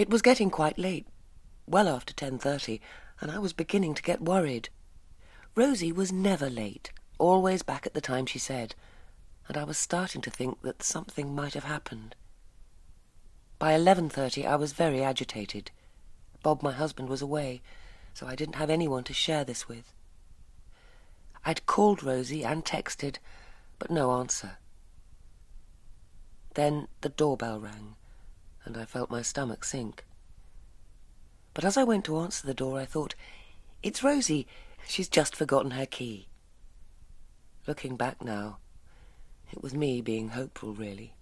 It was getting quite late, well after 10.30, and I was beginning to get worried. Rosie was never late, always back at the time she said, and I was starting to think that something might have happened. By 11.30 I was very agitated. Bob, my husband, was away, so I didn't have anyone to share this with. I'd called Rosie and texted, but no answer. Then the doorbell rang, and I felt my stomach sink. But as I went to answer the door, I thought, it's Rosie. She's just forgotten her key. Looking back now, it was me being hopeful, really.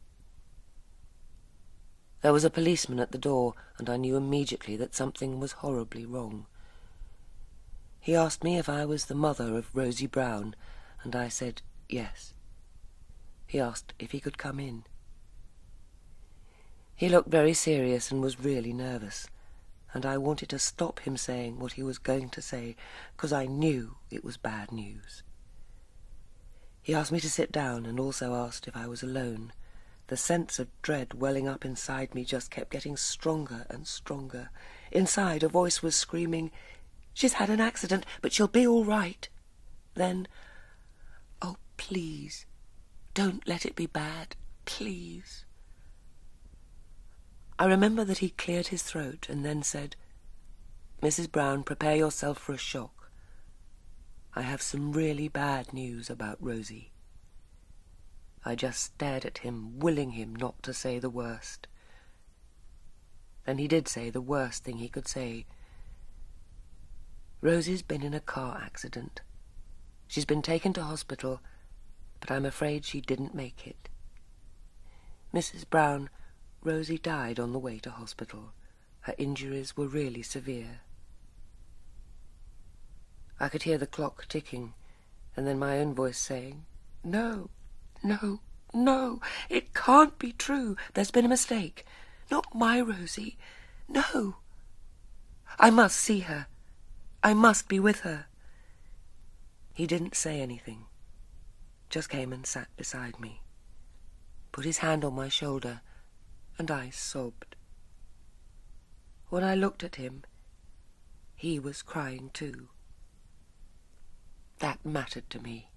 There was a policeman at the door, and I knew immediately that something was horribly wrong. He asked me if I was the mother of Rosie Brown, and I said yes. He asked if he could come in. He looked very serious and was really nervous, and I wanted to stop him saying what he was going to say, because I knew it was bad news. He asked me to sit down and also asked if I was alone. The sense of dread welling up inside me just kept getting stronger and stronger. Inside, a voice was screaming, She's had an accident, but she'll be all right. Then, oh, please, don't let it be bad, please. I remember that he cleared his throat and then said, Mrs. Brown, prepare yourself for a shock. I have some really bad news about Rosie. I just stared at him, willing him not to say the worst. Then he did say the worst thing he could say. Rosie's been in a car accident. She's been taken to hospital, but I'm afraid she didn't make it. Mrs. Brown Rosie died on the way to hospital. Her injuries were really severe. I could hear the clock ticking, and then my own voice saying, No, no, no, it can't be true. There's been a mistake. Not my Rosie. No. I must see her. I must be with her. He didn't say anything, just came and sat beside me, put his hand on my shoulder, and I sobbed. When I looked at him, he was crying too. That mattered to me.